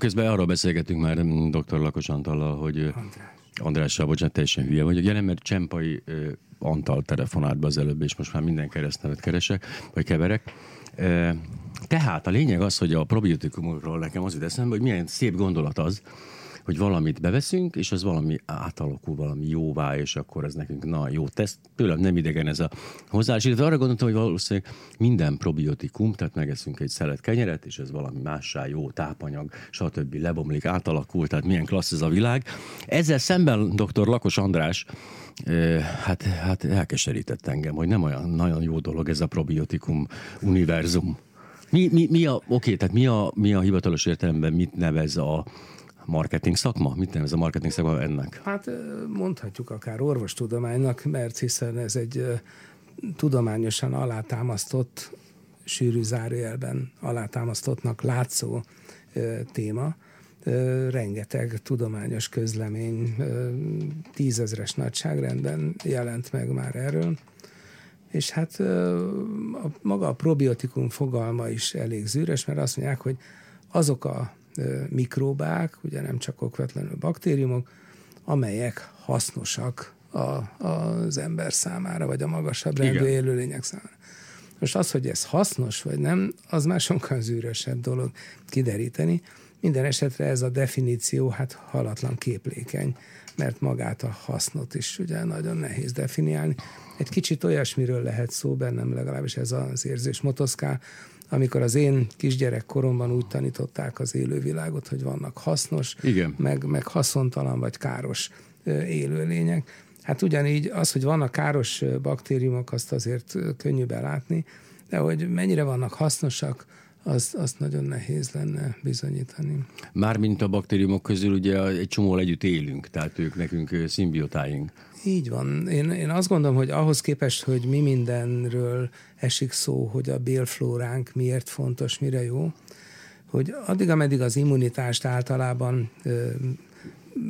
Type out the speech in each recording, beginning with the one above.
Közben arról beszélgetünk már mm, dr. Lakos Antallal, hogy András. Andrással, bocsánat, teljesen hülye vagyok. Jelen, mert Csempai Antal telefonált be az előbb, és most már minden keresztnevet keresek, vagy keverek. Tehát a lényeg az, hogy a probiotikumokról nekem az jut eszembe, hogy milyen szép gondolat az, hogy valamit beveszünk, és az valami átalakul, valami jóvá, és akkor ez nekünk na jó teszt. Tőlem nem idegen ez a hozzáállás. Illetve arra gondoltam, hogy valószínűleg minden probiotikum, tehát megeszünk egy szelet kenyeret, és ez valami mássá jó tápanyag, stb. lebomlik, átalakul, tehát milyen klassz ez a világ. Ezzel szemben dr. Lakos András hát, hát elkeserített engem, hogy nem olyan nagyon jó dolog ez a probiotikum univerzum. Mi, mi, mi a, oké, tehát mi a, mi a hivatalos értelemben mit nevez a marketing szakma? Mit nevez a marketing szakma ennek? Hát mondhatjuk akár orvostudománynak, mert hiszen ez egy tudományosan alátámasztott, sűrű zárójelben alátámasztottnak látszó téma. Rengeteg tudományos közlemény tízezres nagyságrendben jelent meg már erről. És hát a, maga a probiotikum fogalma is elég zűrös, mert azt mondják, hogy azok a mikróbák, ugye nem csak okvetlenül baktériumok, amelyek hasznosak a, az ember számára, vagy a magasabb rendű élőlények számára. Most az, hogy ez hasznos vagy nem, az már sokkal zűrösebb dolog kideríteni. Minden esetre ez a definíció hát halatlan képlékeny, mert magát a hasznot is ugye nagyon nehéz definiálni. Egy kicsit olyasmiről lehet szó bennem, legalábbis ez az érzés motoszkál, amikor az én kisgyerek koromban úgy tanították az élővilágot, hogy vannak hasznos, Igen. Meg, meg haszontalan vagy káros élőlények. Hát ugyanígy az, hogy vannak káros baktériumok, azt azért könnyű belátni, de hogy mennyire vannak hasznosak, azt, azt nagyon nehéz lenne bizonyítani. Mármint a baktériumok közül ugye egy csomó együtt élünk, tehát ők nekünk szimbiotáink. Így van. Én, én azt gondolom, hogy ahhoz képest, hogy mi mindenről esik szó, hogy a bélflóránk miért fontos, mire jó, hogy addig, ameddig az immunitást általában ö,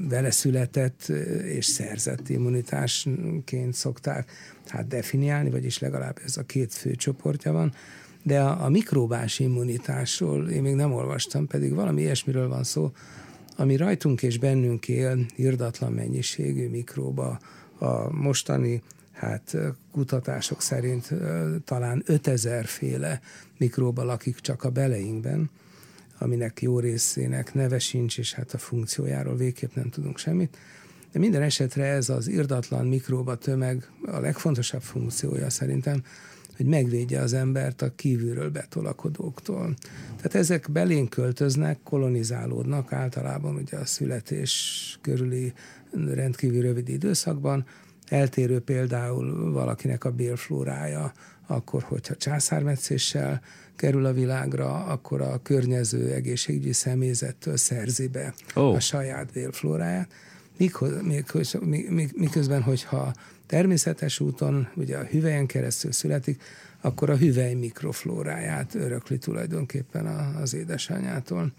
vele született és szerzett immunitásként szokták hát definiálni, vagyis legalább ez a két fő csoportja van, de a, a mikróbás immunitásról én még nem olvastam, pedig valami ilyesmiről van szó, ami rajtunk és bennünk él, irdatlan mennyiségű mikróba, a mostani hát kutatások szerint talán 5000 féle mikróba lakik csak a beleinkben, aminek jó részének neve sincs, és hát a funkciójáról végképp nem tudunk semmit. De minden esetre ez az irdatlan mikróba tömeg a legfontosabb funkciója szerintem, hogy megvédje az embert a kívülről betolakodóktól. Tehát ezek belénk költöznek, kolonizálódnak általában ugye a születés körüli rendkívül rövid időszakban, eltérő például valakinek a bélflórája, akkor, hogyha császármetszéssel kerül a világra, akkor a környező egészségügyi személyzettől szerzi be oh. a saját bélflóráját. Miközben, hogyha természetes úton, ugye a hüvelyen keresztül születik, akkor a hüvely mikroflóráját örökli tulajdonképpen az édesanyától.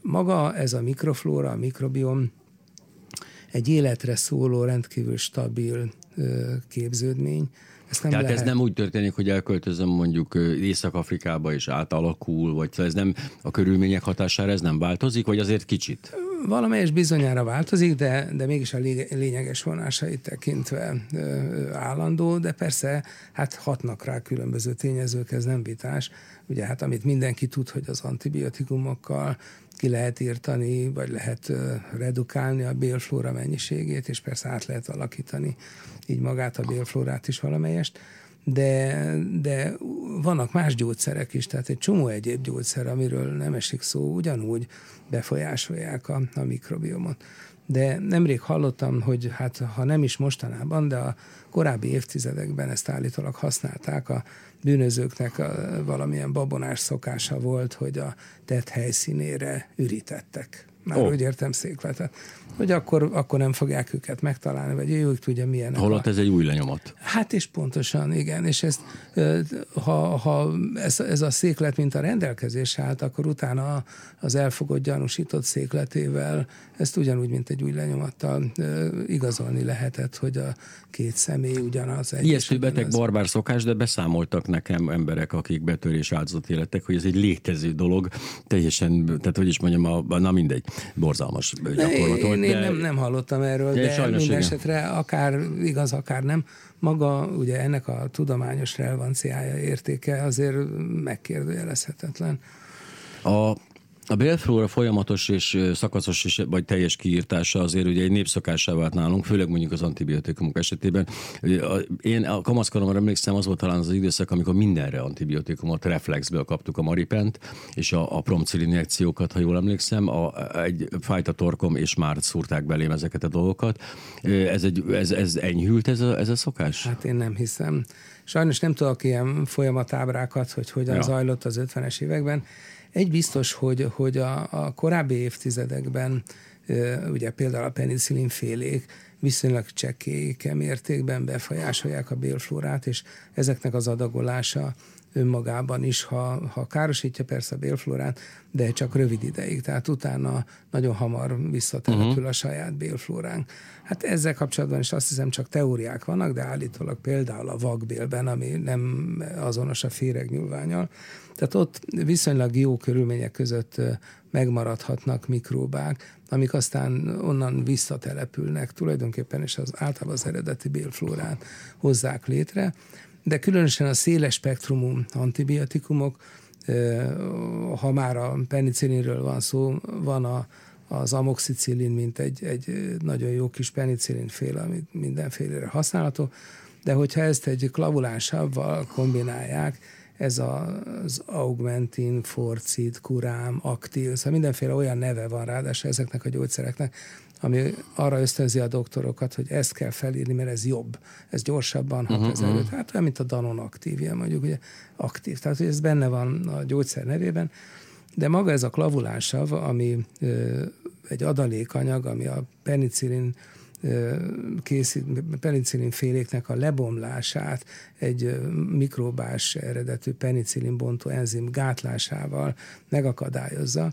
Maga ez a mikroflóra, a mikrobiom egy életre szóló, rendkívül stabil képződmény. Ezt nem Tehát lehet... ez nem úgy történik, hogy elköltözöm mondjuk Észak-Afrikába és átalakul, vagy ez nem a körülmények hatására ez nem változik, vagy azért kicsit? Valamelyes bizonyára változik, de, de mégis a lényeges vonásait tekintve állandó, de persze hát hatnak rá különböző tényezők, ez nem vitás. Ugye hát amit mindenki tud, hogy az antibiotikumokkal ki lehet írtani, vagy lehet redukálni a bélflóra mennyiségét, és persze át lehet alakítani így magát a bélflórát is valamelyest de, de vannak más gyógyszerek is, tehát egy csomó egyéb gyógyszer, amiről nem esik szó, ugyanúgy befolyásolják a, a mikrobiomot. De nemrég hallottam, hogy hát ha nem is mostanában, de a korábbi évtizedekben ezt állítólag használták, a bűnözőknek a, valamilyen babonás szokása volt, hogy a tett helyszínére ürítettek már oh. úgy értem székletet, hogy akkor, akkor nem fogják őket megtalálni, vagy ők tudja milyen. Holott ez egy új lenyomat. Hát és pontosan, igen, és ezt, ha, ha ez, ez a széklet, mint a rendelkezés állt, akkor utána az elfogott gyanúsított székletével ezt ugyanúgy, mint egy új lenyomattal igazolni lehetett, hogy a két személy ugyanaz. Ijesztő beteg ugyanaz. barbár szokás, de beszámoltak nekem emberek, akik betörés áldozat életek, hogy ez egy létező dolog, teljesen, tehát hogy is mondjam, a, na mindegy, borzalmas gyakorlat. Én, én, én nem, nem hallottam erről, de, de minden esetre akár igaz, akár nem, maga ugye ennek a tudományos relevanciája értéke azért megkérdőjelezhetetlen. A a bélflóra folyamatos és szakaszos és, vagy teljes kiírtása azért ugye egy népszakássá vált nálunk, főleg mondjuk az antibiotikumok esetében. Én a kamaszkoromra emlékszem, az volt talán az időszak, amikor mindenre antibiotikumot reflexből kaptuk a maripent, és a, a promcil injekciókat, ha jól emlékszem, a, egy fajta torkom, és már szúrták belém ezeket a dolgokat. Ez, egy, ez, ez enyhült ez a, ez a szokás? Hát én nem hiszem. Sajnos nem tudok ilyen folyamatábrákat, hogy hogyan ja. zajlott az 50-es években. Egy biztos, hogy, hogy a, a korábbi évtizedekben ugye például a penicillin félék viszonylag csekély mértékben befolyásolják a bélflórát, és ezeknek az adagolása önmagában is, ha, ha károsítja persze a bélflórát, de csak rövid ideig, tehát utána nagyon hamar visszatelepül uh-huh. a saját bélflóránk. Hát ezzel kapcsolatban is azt hiszem csak teóriák vannak, de állítólag például a vakbélben, ami nem azonos a féregnyúlványal, tehát ott viszonylag jó körülmények között megmaradhatnak mikróbák, amik aztán onnan visszatelepülnek tulajdonképpen, és az általában az eredeti bélflórát hozzák létre de különösen a széles spektrumú antibiotikumok, ha már a penicillinről van szó, van a, az amoxicillin, mint egy, egy nagyon jó kis penicillin fél, ami mindenfélére használható, de hogyha ezt egy klavulánsabbal kombinálják, ez az augmentin, forcid, kurám, aktív, szóval mindenféle olyan neve van ráadásul ezeknek a gyógyszereknek, ami arra ösztönzi a doktorokat, hogy ezt kell felírni, mert ez jobb, ez gyorsabban hat uh-huh, ezelőtt. Mhm. Hát olyan, mint a Danon aktívja, mondjuk, ugye aktív. Tehát, hogy ez benne van a gyógyszer nevében, de maga ez a klavulánsav, ami ö, egy adalékanyag, ami a penicillin készít, penicillin féléknek a lebomlását egy mikrobás eredetű penicillin bontó enzim gátlásával megakadályozza.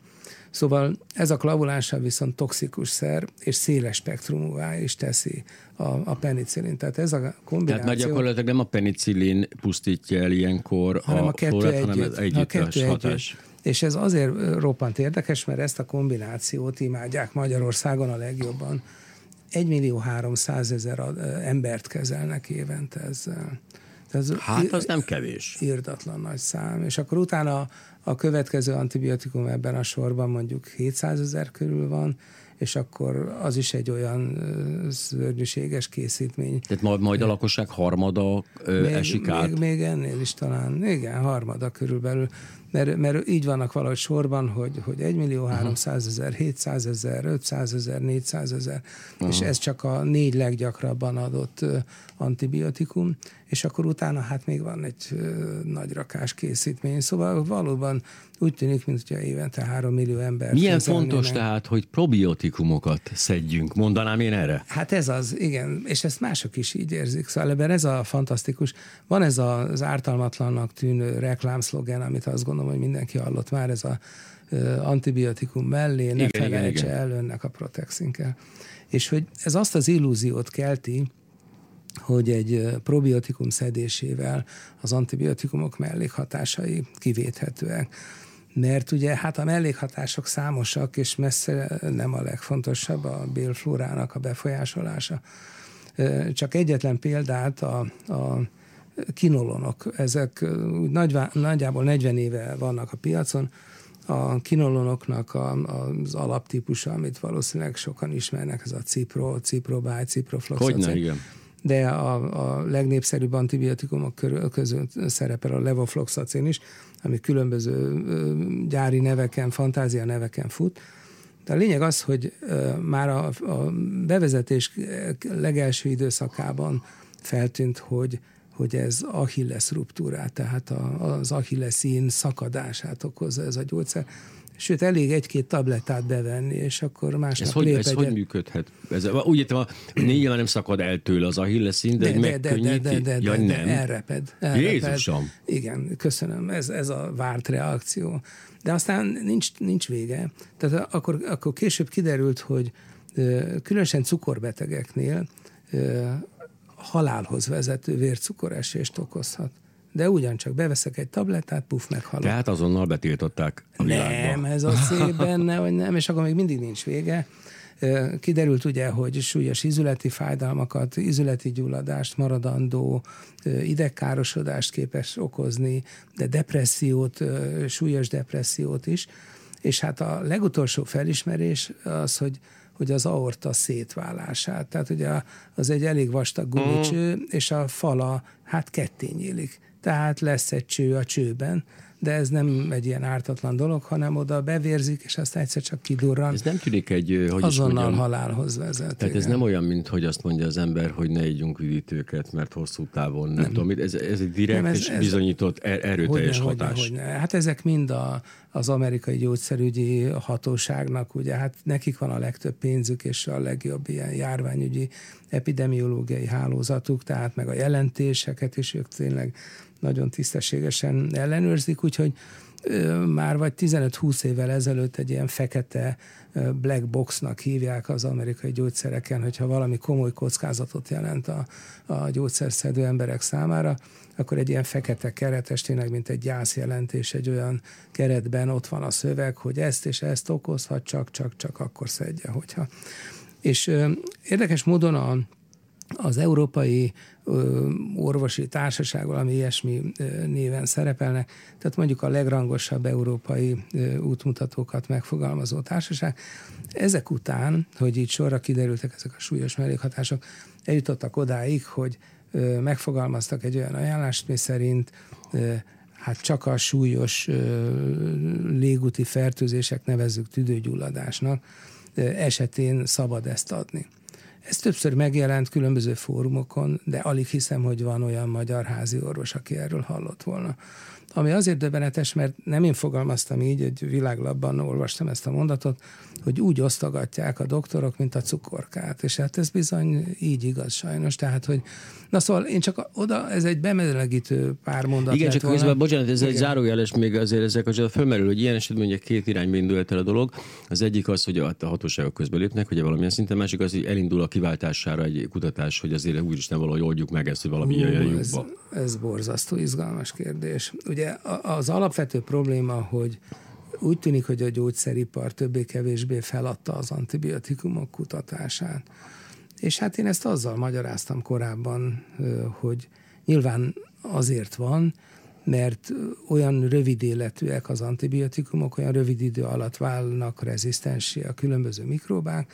Szóval ez a klavulása viszont toxikus szer, és széles spektrumúvá is teszi a, a penicillin. Tehát ez a kombináció... Tehát gyakorlatilag nem a penicillin pusztítja el ilyenkor hanem a, a kettő florát, hanem együtt a kettő hatás. Együtt. És ez azért roppant érdekes, mert ezt a kombinációt imádják Magyarországon a legjobban. 1 millió 300 ezer embert kezelnek évente ezzel. Ez hát az nem kevés. Írdatlan nagy szám. És akkor utána a következő antibiotikum ebben a sorban mondjuk 700 ezer körül van, és akkor az is egy olyan szörnyűséges készítmény. Tehát majd, majd a lakosság harmada ö, még, esik át? Még, még ennél is talán, igen, harmada körülbelül mert, mert így vannak valahogy sorban, hogy, hogy 1 millió 300 ezer, 700 ezer, 500 ezer, 400 ezer, és ez csak a négy leggyakrabban adott antibiotikum, és akkor utána hát még van egy nagy rakás készítmény. Szóval valóban úgy tűnik, mint hogyha évente 3 millió ember. Milyen fontos tehát, hogy probiotikumokat szedjünk, mondanám én erre? Hát ez az, igen, és ezt mások is így érzik. Szóval ebben ez a fantasztikus. Van ez az ártalmatlannak tűnő reklámszlogen, amit azt gondolom, hogy mindenki hallott már, ez a antibiotikum mellé, ne igen, felejtse igen, el önnek a protexinkel. És hogy ez azt az illúziót kelti, hogy egy probiotikum szedésével az antibiotikumok mellékhatásai kivéthetőek. Mert ugye hát a mellékhatások számosak, és messze nem a legfontosabb a bélflórának a befolyásolása. Csak egyetlen példát a, a kinolonok, ezek nagy, nagyjából 40 éve vannak a piacon, a kinolonoknak a, az alaptípusa, amit valószínűleg sokan ismernek, ez a cipro, ciprobáj, ciprofloxacin. Hogyne, igen de a, a legnépszerűbb antibiotikumok között szerepel a levofloxacin is, ami különböző gyári neveken, fantázia neveken fut. De a lényeg az, hogy már a, a bevezetés legelső időszakában feltűnt, hogy hogy ez achilles ruptúrát, tehát az achilleszín szakadását okozza ez a gyógyszer Sőt, elég egy-két tablettát bevenni, és akkor másnap ez hogy, ez hogy működhet? Ez, úgy értem, nyilván nem szakad el tőle az ahilleszín, de, de, de, de, de, de, de, ja, de, nem. elreped, elreped. Jézusom! Igen, köszönöm, ez, ez a várt reakció. De aztán nincs, nincs vége. Tehát akkor, akkor később kiderült, hogy különösen cukorbetegeknél halálhoz vezető vércukoresést okozhat de ugyancsak beveszek egy tablettát, puf, meghalok. Tehát azonnal betiltották a világba. Nem, ez a szép benne, vagy nem, és akkor még mindig nincs vége. Kiderült ugye, hogy súlyos izületi fájdalmakat, izületi gyulladást, maradandó idegkárosodást képes okozni, de depressziót, súlyos depressziót is. És hát a legutolsó felismerés az, hogy hogy az aorta szétválását. Tehát ugye az egy elég vastag gumicső, mm. és a fala hát ketté nyílik. Tehát lesz egy cső a csőben, de ez nem egy ilyen ártatlan dolog, hanem oda bevérzik, és aztán egyszer csak kidurran. Ez nem tűnik egy, hogy azonnal mondjam, halálhoz vezet. Tehát igen. ez nem olyan, mint hogy azt mondja az ember, hogy ne együnk üdítőket, mert hosszú távon nem, nem. tudom, ez, ez egy direkt nem, ez, és ez, bizonyított er- erőteljes hogyne, hatás. Hogyne, hogyne. Hát ezek mind a, az amerikai gyógyszerügyi hatóságnak, ugye hát nekik van a legtöbb pénzük és a legjobb ilyen járványügyi epidemiológiai hálózatuk, tehát meg a jelentéseket is ők tényleg nagyon tisztességesen ellenőrzik, úgyhogy már vagy 15-20 évvel ezelőtt egy ilyen fekete black boxnak hívják az amerikai gyógyszereken, hogyha valami komoly kockázatot jelent a, a gyógyszerszedő emberek számára, akkor egy ilyen fekete keretes, tényleg mint egy gyászjelentés, egy olyan keretben ott van a szöveg, hogy ezt és ezt okozhat, csak, csak, csak akkor szedje, hogyha. És ö, érdekes módon a, az Európai Orvosi Társaság, valami ilyesmi néven szerepelnek, tehát mondjuk a legrangosabb európai útmutatókat megfogalmazó társaság. Ezek után, hogy így sorra kiderültek ezek a súlyos mellékhatások, eljutottak odáig, hogy megfogalmaztak egy olyan ajánlást, mi szerint hát csak a súlyos légúti fertőzések nevezzük tüdőgyulladásnak, esetén szabad ezt adni. Ez többször megjelent különböző fórumokon, de alig hiszem, hogy van olyan magyar házi orvos, aki erről hallott volna. Ami azért döbbenetes, mert nem én fogalmaztam így, egy világlapban olvastam ezt a mondatot, hogy úgy osztogatják a doktorok, mint a cukorkát, és hát ez bizony így igaz sajnos, tehát, hogy na szóval én csak oda, ez egy bemelegítő pár mondat Igen, csak volna. közben, bocsánat, ez Igen. egy zárójeles még azért ezek, hogy fölmerül, hogy ilyen esetben ugye két irányba indult el a dolog. Az egyik az, hogy a hatóságok közben lépnek, hogy valamilyen szinten, másik az, hogy elindul a kiváltására egy kutatás, hogy azért úgyis nem valahogy oldjuk meg ezt, hogy valami Hú, jöjjön ez, ez borzasztó izgalmas kérdés. Ugye az alapvető probléma, hogy úgy tűnik, hogy a gyógyszeripar többé-kevésbé feladta az antibiotikumok kutatását. És hát én ezt azzal magyaráztam korábban, hogy nyilván azért van, mert olyan rövid életűek az antibiotikumok, olyan rövid idő alatt válnak rezisztensé a különböző mikróbák,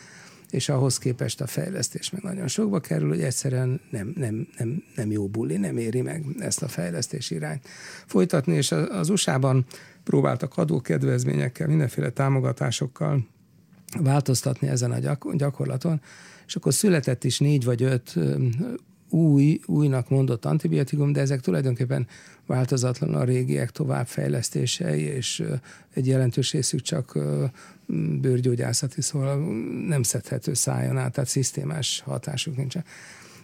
és ahhoz képest a fejlesztés meg nagyon sokba kerül, hogy egyszerűen nem, nem, nem, nem jó buli, nem éri meg ezt a fejlesztés irányt. Folytatni, és az USA-ban próbáltak adókedvezményekkel, mindenféle támogatásokkal változtatni ezen a gyakorlaton, és akkor született is négy vagy öt új, újnak mondott antibiotikum, de ezek tulajdonképpen változatlan a régiek továbbfejlesztései, és egy jelentős részük csak bőrgyógyászati, szóval nem szedhető szájon át, tehát szisztémás hatásuk nincsen.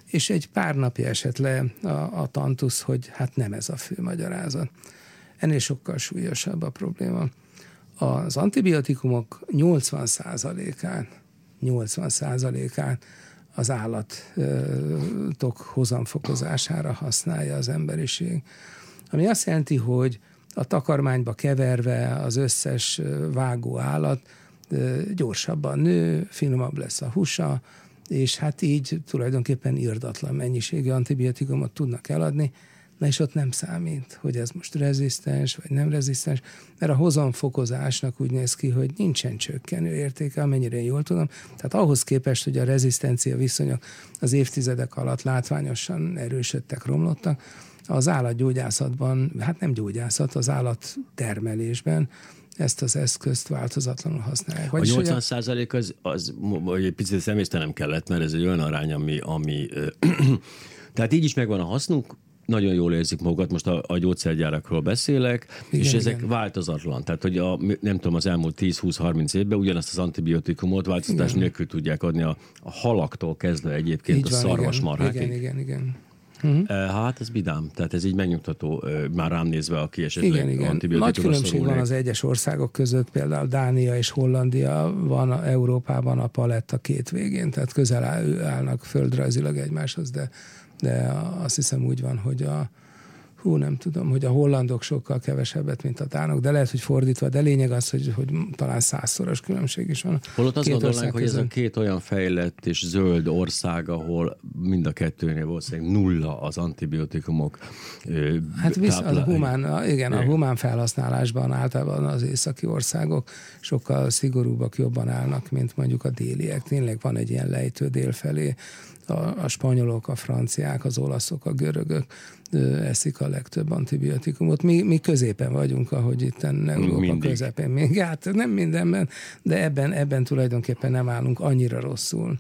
És egy pár napja esett le a, a tantusz, hogy hát nem ez a fő magyarázat. Ennél sokkal súlyosabb a probléma. Az antibiotikumok 80%-át, 80%-át az állatok hozamfokozására használja az emberiség. Ami azt jelenti, hogy a takarmányba keverve az összes vágó állat gyorsabban nő, finomabb lesz a húsa, és hát így tulajdonképpen irdatlan mennyiségű antibiotikumot tudnak eladni, na és ott nem számít, hogy ez most rezisztens vagy nem rezisztens, mert a hozamfokozásnak úgy néz ki, hogy nincsen csökkenő értéke, amennyire én jól tudom. Tehát ahhoz képest, hogy a rezisztencia viszonyok az évtizedek alatt látványosan erősödtek, romlottak, az állatgyógyászatban, hát nem gyógyászat, az állattermelésben ezt az eszközt változatlanul használják. Vagyis, a 80 százalék az, az, vagy egy picit szemésztenem kellett, mert ez egy olyan arány, ami, ami tehát így is megvan a hasznunk, nagyon jól érzik magukat, most a, a gyógyszergyárakról beszélek, igen, és ezek igen. változatlan. Tehát, hogy a, nem tudom, az elmúlt 10-20-30 évben ugyanazt az antibiotikumot változtatás igen. nélkül tudják adni a, a halaktól kezdve egyébként Így a szarvasmarhákig. Igen, igen, igen. Uh-huh. Hát ez vidám, tehát ez így megnyugtató, már rám nézve, aki esetleg igen, igen. Nagy különbség van az egyes országok között, például Dánia és Hollandia van a Európában a paletta két végén, tehát közel állnak földrajzilag egymáshoz, de, de azt hiszem úgy van, hogy a, hú, nem tudom, hogy a hollandok sokkal kevesebbet, mint a dánok, de lehet, hogy fordítva, de lényeg az, hogy, hogy talán százszoros különbség is van. Holott azt gondolnánk, hogy ez a két olyan fejlett és zöld ország, ahol mind a kettőnél valószínűleg nulla az antibiotikumok. Hát viszont a humán, igen, a humán felhasználásban általában az északi országok sokkal szigorúbbak, jobban állnak, mint mondjuk a déliek. Tényleg van egy ilyen lejtő dél felé, a, a spanyolok, a franciák, az olaszok, a görögök eszik a legtöbb antibiotikumot. Mi, mi középen vagyunk, ahogy itt Európa közepén. Még hát nem mindenben, de ebben, ebben tulajdonképpen nem állunk annyira rosszul.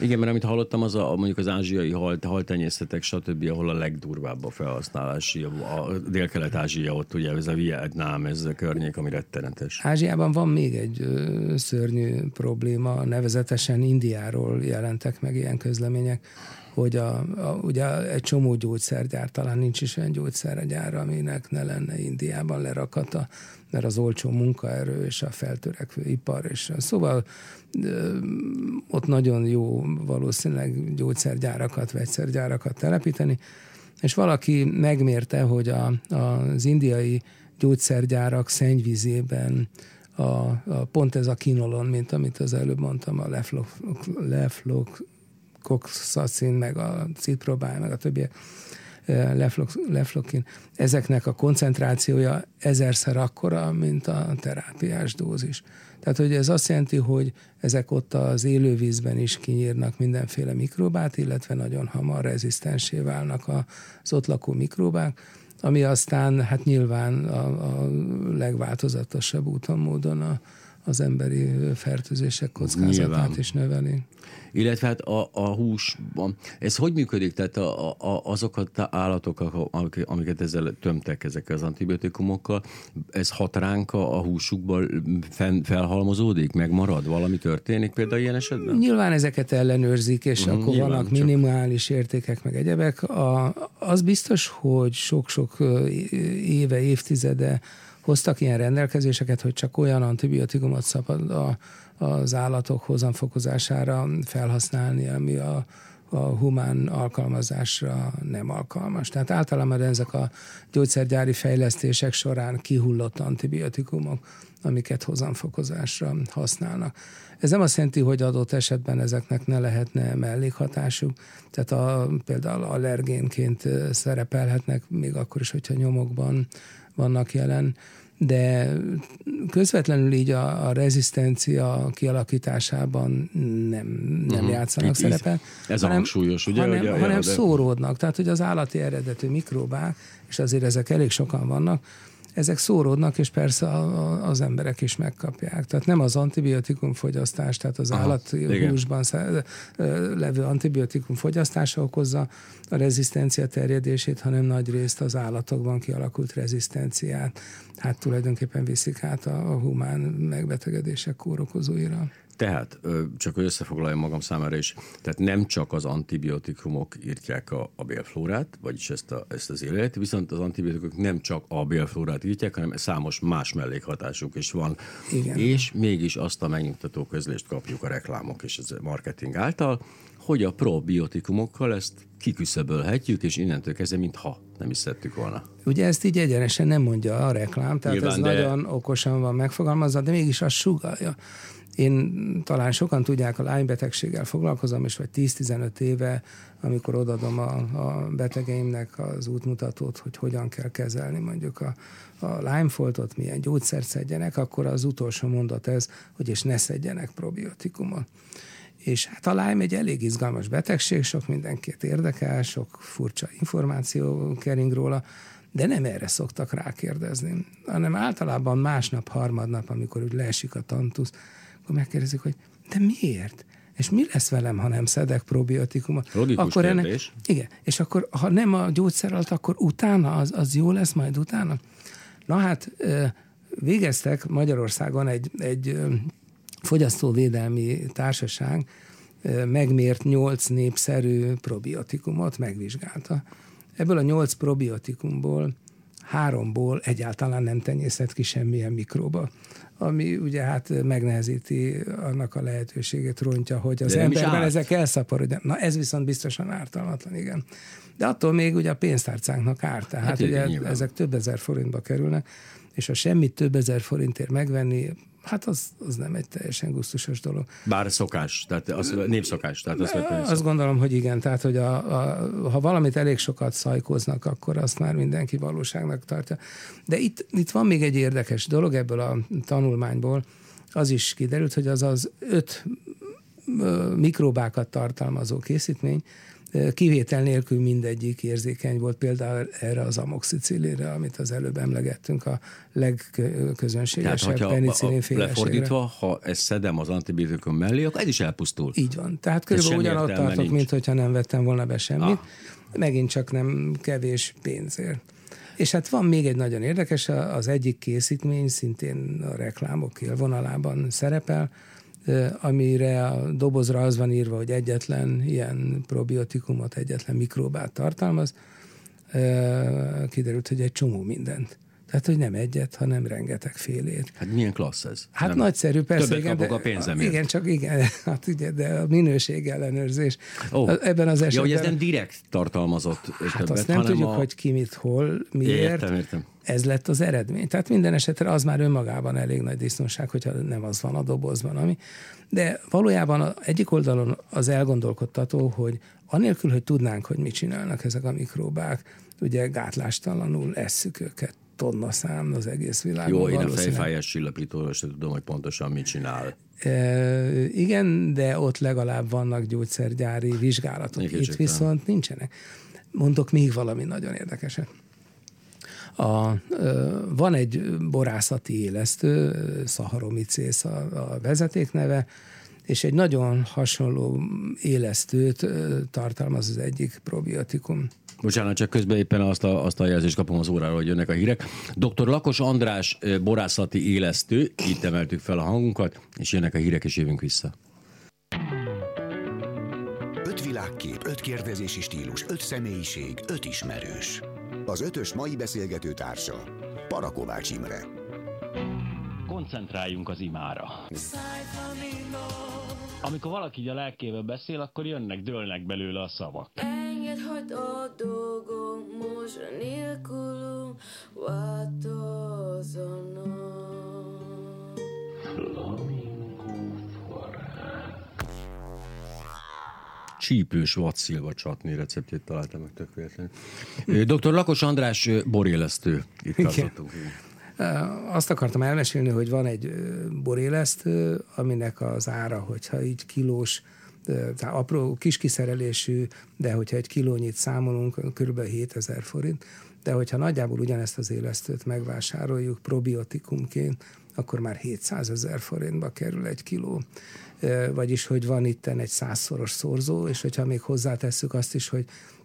Igen, mert amit hallottam, az a, mondjuk az ázsiai hal, haltenyészetek, stb., ahol a legdurvább a felhasználási, a dél-kelet-ázsia, ott ugye ez a Vietnám, ez a környék, ami rettenetes. Ázsiában van még egy ö, szörnyű probléma, nevezetesen Indiáról jelentek meg ilyen közlemények, hogy a, a, ugye egy csomó gyógyszergyár, talán nincs is olyan gyógyszergyár, aminek ne lenne Indiában lerakata, mert az olcsó munkaerő és a feltörekvő ipar, és szóval ott nagyon jó valószínűleg gyógyszergyárakat, vegyszergyárakat telepíteni, és valaki megmérte, hogy a, az indiai gyógyszergyárak szennyvízében a, a, pont ez a kinolon, mint amit az előbb mondtam, a leflok, leflok koxacin, meg a ciprobál, meg a többiek, leflokin, ezeknek a koncentrációja ezerszer akkora, mint a terápiás dózis. Tehát, hogy ez azt jelenti, hogy ezek ott az élővízben is kinyírnak mindenféle mikróbát, illetve nagyon hamar rezisztensé válnak az ott lakó mikróbák, ami aztán hát nyilván a, a legváltozatosabb úton, módon a, az emberi fertőzések kockázatát Nyilván. is növeli. Illetve hát a, a húsban, ez hogy működik? Tehát a, a, azok az állatok, amiket ezzel tömtek ezekkel az antibiotikumokkal, ez hat ránk a, a húsukból fel, felhalmozódik, megmarad? Valami történik például ilyen esetben? Nyilván ezeket ellenőrzik, és uh-huh, akkor vannak csak... minimális értékek, meg egyebek. A, az biztos, hogy sok-sok éve, évtizede hoztak ilyen rendelkezéseket, hogy csak olyan antibiotikumot szabad a, az állatok hozamfokozására felhasználni, ami a, a humán alkalmazásra nem alkalmas. Tehát általában ezek a gyógyszergyári fejlesztések során kihullott antibiotikumok, amiket hozamfokozásra használnak. Ez nem azt jelenti, hogy adott esetben ezeknek ne lehetne mellékhatásuk, tehát a, például allergénként szerepelhetnek, még akkor is, hogyha nyomokban vannak jelen, de közvetlenül így a, a rezisztencia kialakításában nem, nem uh-huh. játszanak itt, szerepet. Ez hanem, a hangsúlyos, ugye? Hanem, ugye, hanem de... szóródnak, tehát hogy az állati eredetű mikrobák, és azért ezek elég sokan vannak, ezek szóródnak, és persze a, a, az emberek is megkapják. Tehát nem az antibiotikum fogyasztás, tehát az Aha, állati igen. húsban levő antibiotikum fogyasztása okozza a rezisztencia terjedését, hanem nagy részt az állatokban kialakult rezisztenciát. Hát tulajdonképpen viszik át a, a humán megbetegedések kórokozóira. Tehát, csak hogy összefoglaljam magam számára is, tehát nem csak az antibiotikumok írtják a, a bélflórát, vagyis ezt, a, ezt az élet, viszont az antibiotikumok nem csak a bélflórát írtják, hanem számos más mellékhatásuk is van. Igen. És mégis azt a megnyugtató közlést kapjuk a reklámok és a marketing által, hogy a probiotikumokkal ezt kiküszöbölhetjük, és innentől kezdve, mintha nem is szedtük volna. Ugye ezt így egyenesen nem mondja a reklám, tehát Nyilván, ez de... nagyon okosan van megfogalmazva, de mégis azt sugalja. Én talán sokan tudják, a lánybetegséggel foglalkozom, és vagy 10-15 éve, amikor odadom a, a betegeimnek az útmutatót, hogy hogyan kell kezelni mondjuk a, a Lyme-foltot, milyen gyógyszert szedjenek, akkor az utolsó mondat ez, hogy és ne szedjenek probiotikumot. És hát a Lyme egy elég izgalmas betegség, sok mindenkit érdekel, sok furcsa információ kering róla, de nem erre szoktak rákérdezni, hanem általában másnap, harmadnap, amikor úgy leesik a tantusz, akkor megkérdezik, hogy de miért? És mi lesz velem, ha nem szedek probiotikumot? Logikus akkor kérdés. Ennek, igen, és akkor ha nem a gyógyszer alatt, akkor utána, az, az jó lesz majd utána? Na hát végeztek Magyarországon egy, egy fogyasztóvédelmi társaság, megmért nyolc népszerű probiotikumot, megvizsgálta. Ebből a nyolc probiotikumból háromból egyáltalán nem tenyészett ki semmilyen mikróba ami ugye hát megnehezíti annak a lehetőségét, rontja, hogy az emberben ezek elszaporodjanak. Na ez viszont biztosan ártalmatlan, igen. De attól még ugye a pénztárcánknak árt, tehát hát, ugye nyilván. ezek több ezer forintba kerülnek, és ha semmit több ezer forintért megvenni, Hát az, az nem egy teljesen gusztusos dolog. Bár szokás, tehát az népszokás. Tehát az azt gondolom, hogy igen, tehát hogy a, a, ha valamit elég sokat szajkoznak, akkor azt már mindenki valóságnak tartja. De itt, itt van még egy érdekes dolog ebből a tanulmányból, az is kiderült, hogy az az öt mikrobákat tartalmazó készítmény, Kivétel nélkül mindegyik érzékeny volt, például erre az amoxicillére, amit az előbb emlegettünk, a legközönségesebb penicillin Lefordítva, ha ezt szedem az antibiotikum mellé, akkor ez is elpusztul. Így van. Tehát körülbelül ugyanott tartok, nincs. mint hogyha nem vettem volna be semmit. Ah. Megint csak nem kevés pénzért. És hát van még egy nagyon érdekes, az egyik készítmény szintén a reklámok élvonalában szerepel, amire a dobozra az van írva, hogy egyetlen ilyen probiotikumot, egyetlen mikróbát tartalmaz, kiderült, hogy egy csomó mindent. Tehát, hogy nem egyet, hanem rengeteg félét. Hát milyen klassz ez? Hát nem. nagyszerű, persze. Többet igen, kapok de, a pénzemért. Igen, csak igen, hát ugye, de a minőség ellenőrzés. Oh. Ebben az esetben... Ja, hogy ez nem direkt tartalmazott Hát többet, azt nem tudjuk, a... hogy ki mit, hol, miért. Értem, értem. Ez lett az eredmény. Tehát minden esetre az már önmagában elég nagy disznóság, hogyha nem az van a dobozban, ami. De valójában a egyik oldalon az elgondolkodtató, hogy anélkül, hogy tudnánk, hogy mit csinálnak ezek a mikróbák, ugye gátlástalanul esszük őket tonna szám az egész világon. Jó, én a fejfájás csillapítóról sem tudom, hogy pontosan mit csinál. E, igen, de ott legalább vannak gyógyszergyári vizsgálatok. Itt Itt viszont nincsenek. Mondok még valami nagyon érdekeset. A, van egy borászati élesztő, szaharomicész a, a vezetékneve, és egy nagyon hasonló élesztőt tartalmaz az egyik probiotikum. Bocsánat, csak közben éppen azt a, azt a jelzést kapom az óráról, hogy jönnek a hírek. Dr. Lakos András borászati élesztő, itt emeltük fel a hangunkat, és jönnek a hírek, és jövünk vissza. Öt világkép, öt kérdezési stílus, öt személyiség, öt ismerős. Az ötös mai beszélgető társa Parakovács Imre. Koncentráljunk az imára. Amikor valaki így a lelkével beszél, akkor jönnek, dőlnek belőle a szavak. Engedd, hagyd a dolgom most nélkülünk változanak. csípős vadszilva csatni receptjét találtam meg tök véletlenül. Dr. Lakos András borélesztő. Itt tartottunk. Azt akartam elmesélni, hogy van egy borélesztő, aminek az ára, hogyha így kilós, tehát apró kis kiszerelésű, de hogyha egy kilónyit számolunk, kb. 7000 forint, de hogyha nagyjából ugyanezt az élesztőt megvásároljuk probiotikumként, akkor már 700 ezer forintba kerül egy kiló vagyis hogy van itt egy százszoros szorzó, és hogyha még hozzátesszük azt is, hogy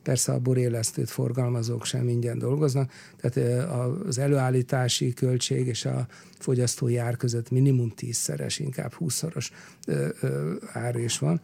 persze a borélesztőt forgalmazók sem ingyen dolgoznak, tehát az előállítási költség és a fogyasztói ár között minimum tízszeres, inkább húszszoros ár is van,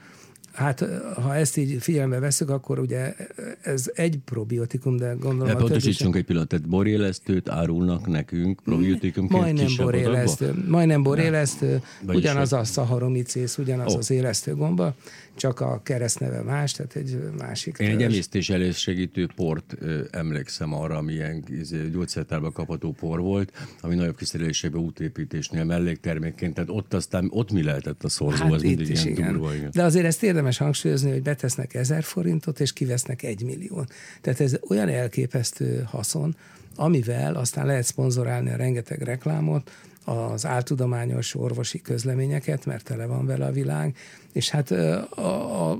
Hát, ha ezt így figyelme veszük, akkor ugye ez egy probiotikum, de gondolom... De pontosítsunk egy pillanatot, borélesztőt árulnak nekünk, probiotikum Majdnem borélesztő, majdnem borélesztő, ugyanaz a szaharomicész, ugyanaz oh. az élesztő gomba, csak a keresztneve más, tehát egy másik. Én egy emésztés elősegítő port ö, emlékszem arra, amilyen izé, gyógyszertárban kapható por volt, ami nagyobb kiszerelésében útépítésnél melléktermékként, tehát ott aztán ott mi lehetett a szorzó, hát az mindig ilyen igen. durva. Igen. De azért ezt érdemes hangsúlyozni, hogy betesznek ezer forintot, és kivesznek egy millió. Tehát ez olyan elképesztő haszon, amivel aztán lehet szponzorálni a rengeteg reklámot, az áltudományos orvosi közleményeket, mert tele van vele a világ, és hát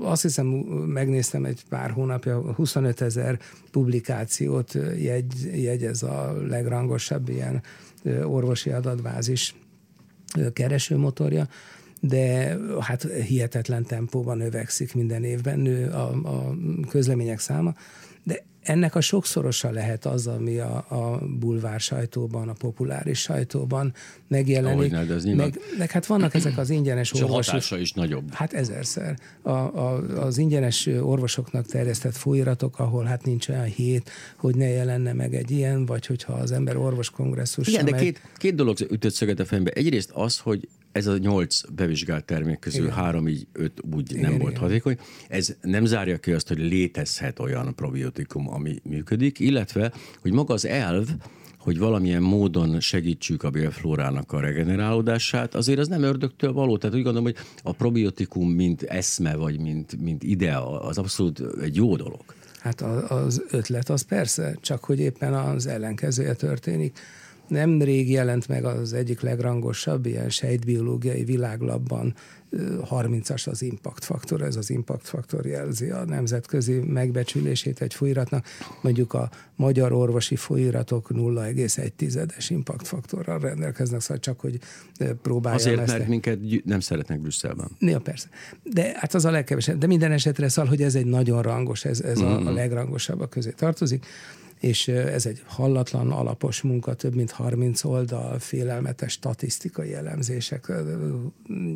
azt hiszem, megnéztem egy pár hónapja, 25 ezer publikációt jegy, jegyez a legrangosabb ilyen orvosi adatbázis keresőmotorja, de hát hihetetlen tempóban növekszik minden évben nő a, a közlemények száma, de ennek a sokszorosa lehet az, ami a, a bulvár sajtóban, a populáris sajtóban megjelenik. Ahogy, de meg, meg hát vannak ezek az ingyenes és orvosok. a hatása is nagyobb. Hát ezerszer. A, a, az ingyenes orvosoknak terjesztett folyiratok, ahol hát nincs olyan hét, hogy ne jelenne meg egy ilyen, vagy hogyha az ember orvos kongresszus. Igen, de megy. két, két dolog ütött szöget a fejembe. Egyrészt az, hogy ez a nyolc bevizsgált termék közül igen. három, így öt úgy igen, nem volt igen. hatékony. Ez nem zárja ki azt, hogy létezhet olyan probiotikum, ami működik, illetve, hogy maga az elv, hogy valamilyen módon segítsük a bélflórának a regenerálódását, azért az nem ördögtől való. Tehát úgy gondolom, hogy a probiotikum, mint eszme, vagy mint, mint idea, az abszolút egy jó dolog. Hát az ötlet az persze, csak hogy éppen az ellenkezője történik nem rég jelent meg az egyik legrangosabb ilyen sejtbiológiai világlapban 30-as az impact faktor, ez az impact faktor jelzi a nemzetközi megbecsülését egy folyiratnak. Mondjuk a magyar orvosi folyiratok 0,1-es impact faktorral rendelkeznek, szóval csak, hogy próbáljam Azért, ezt mert minket nem szeretnek Brüsszelben. Ja, persze. De hát az a legkevesebb. De minden esetre szal, hogy ez egy nagyon rangos, ez, ez mm-hmm. a, a mhm. legrangosabbak közé tartozik és ez egy hallatlan, alapos munka, több mint 30 oldal, félelmetes statisztikai elemzések,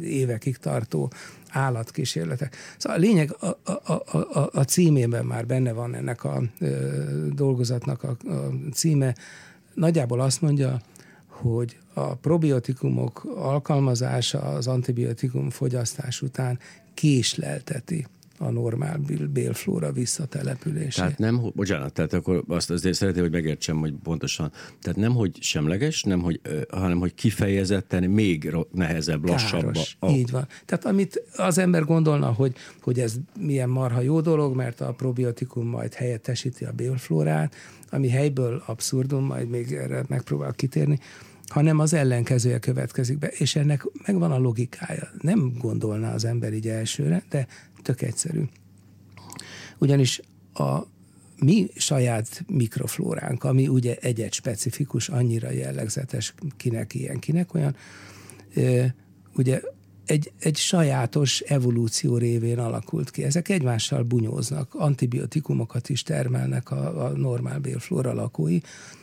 évekig tartó állatkísérletek. Szóval a lényeg, a, a, a, a címében már benne van ennek a dolgozatnak a, a címe, nagyjából azt mondja, hogy a probiotikumok alkalmazása az antibiotikum fogyasztás után késlelteti a normál bélflóra visszatelepülését. Tehát nem, bocsánat, tehát akkor azt azért szeretném, hogy megértsem, hogy pontosan, tehát nem, hogy semleges, nem, hogy, hanem, hogy kifejezetten még nehezebb, lassabb. A... Így van. Tehát amit az ember gondolna, hogy, hogy ez milyen marha jó dolog, mert a probiotikum majd helyettesíti a bélflórát, ami helyből abszurdum, majd még erre megpróbál kitérni, hanem az ellenkezője következik be, és ennek megvan a logikája. Nem gondolná az ember így elsőre, de tök egyszerű. Ugyanis a mi saját mikroflóránk, ami ugye egyet specifikus, annyira jellegzetes, kinek ilyen, kinek olyan, ugye egy, egy sajátos evolúció révén alakult ki. Ezek egymással bunyóznak, antibiotikumokat is termelnek a, a normál bélflóra lakói,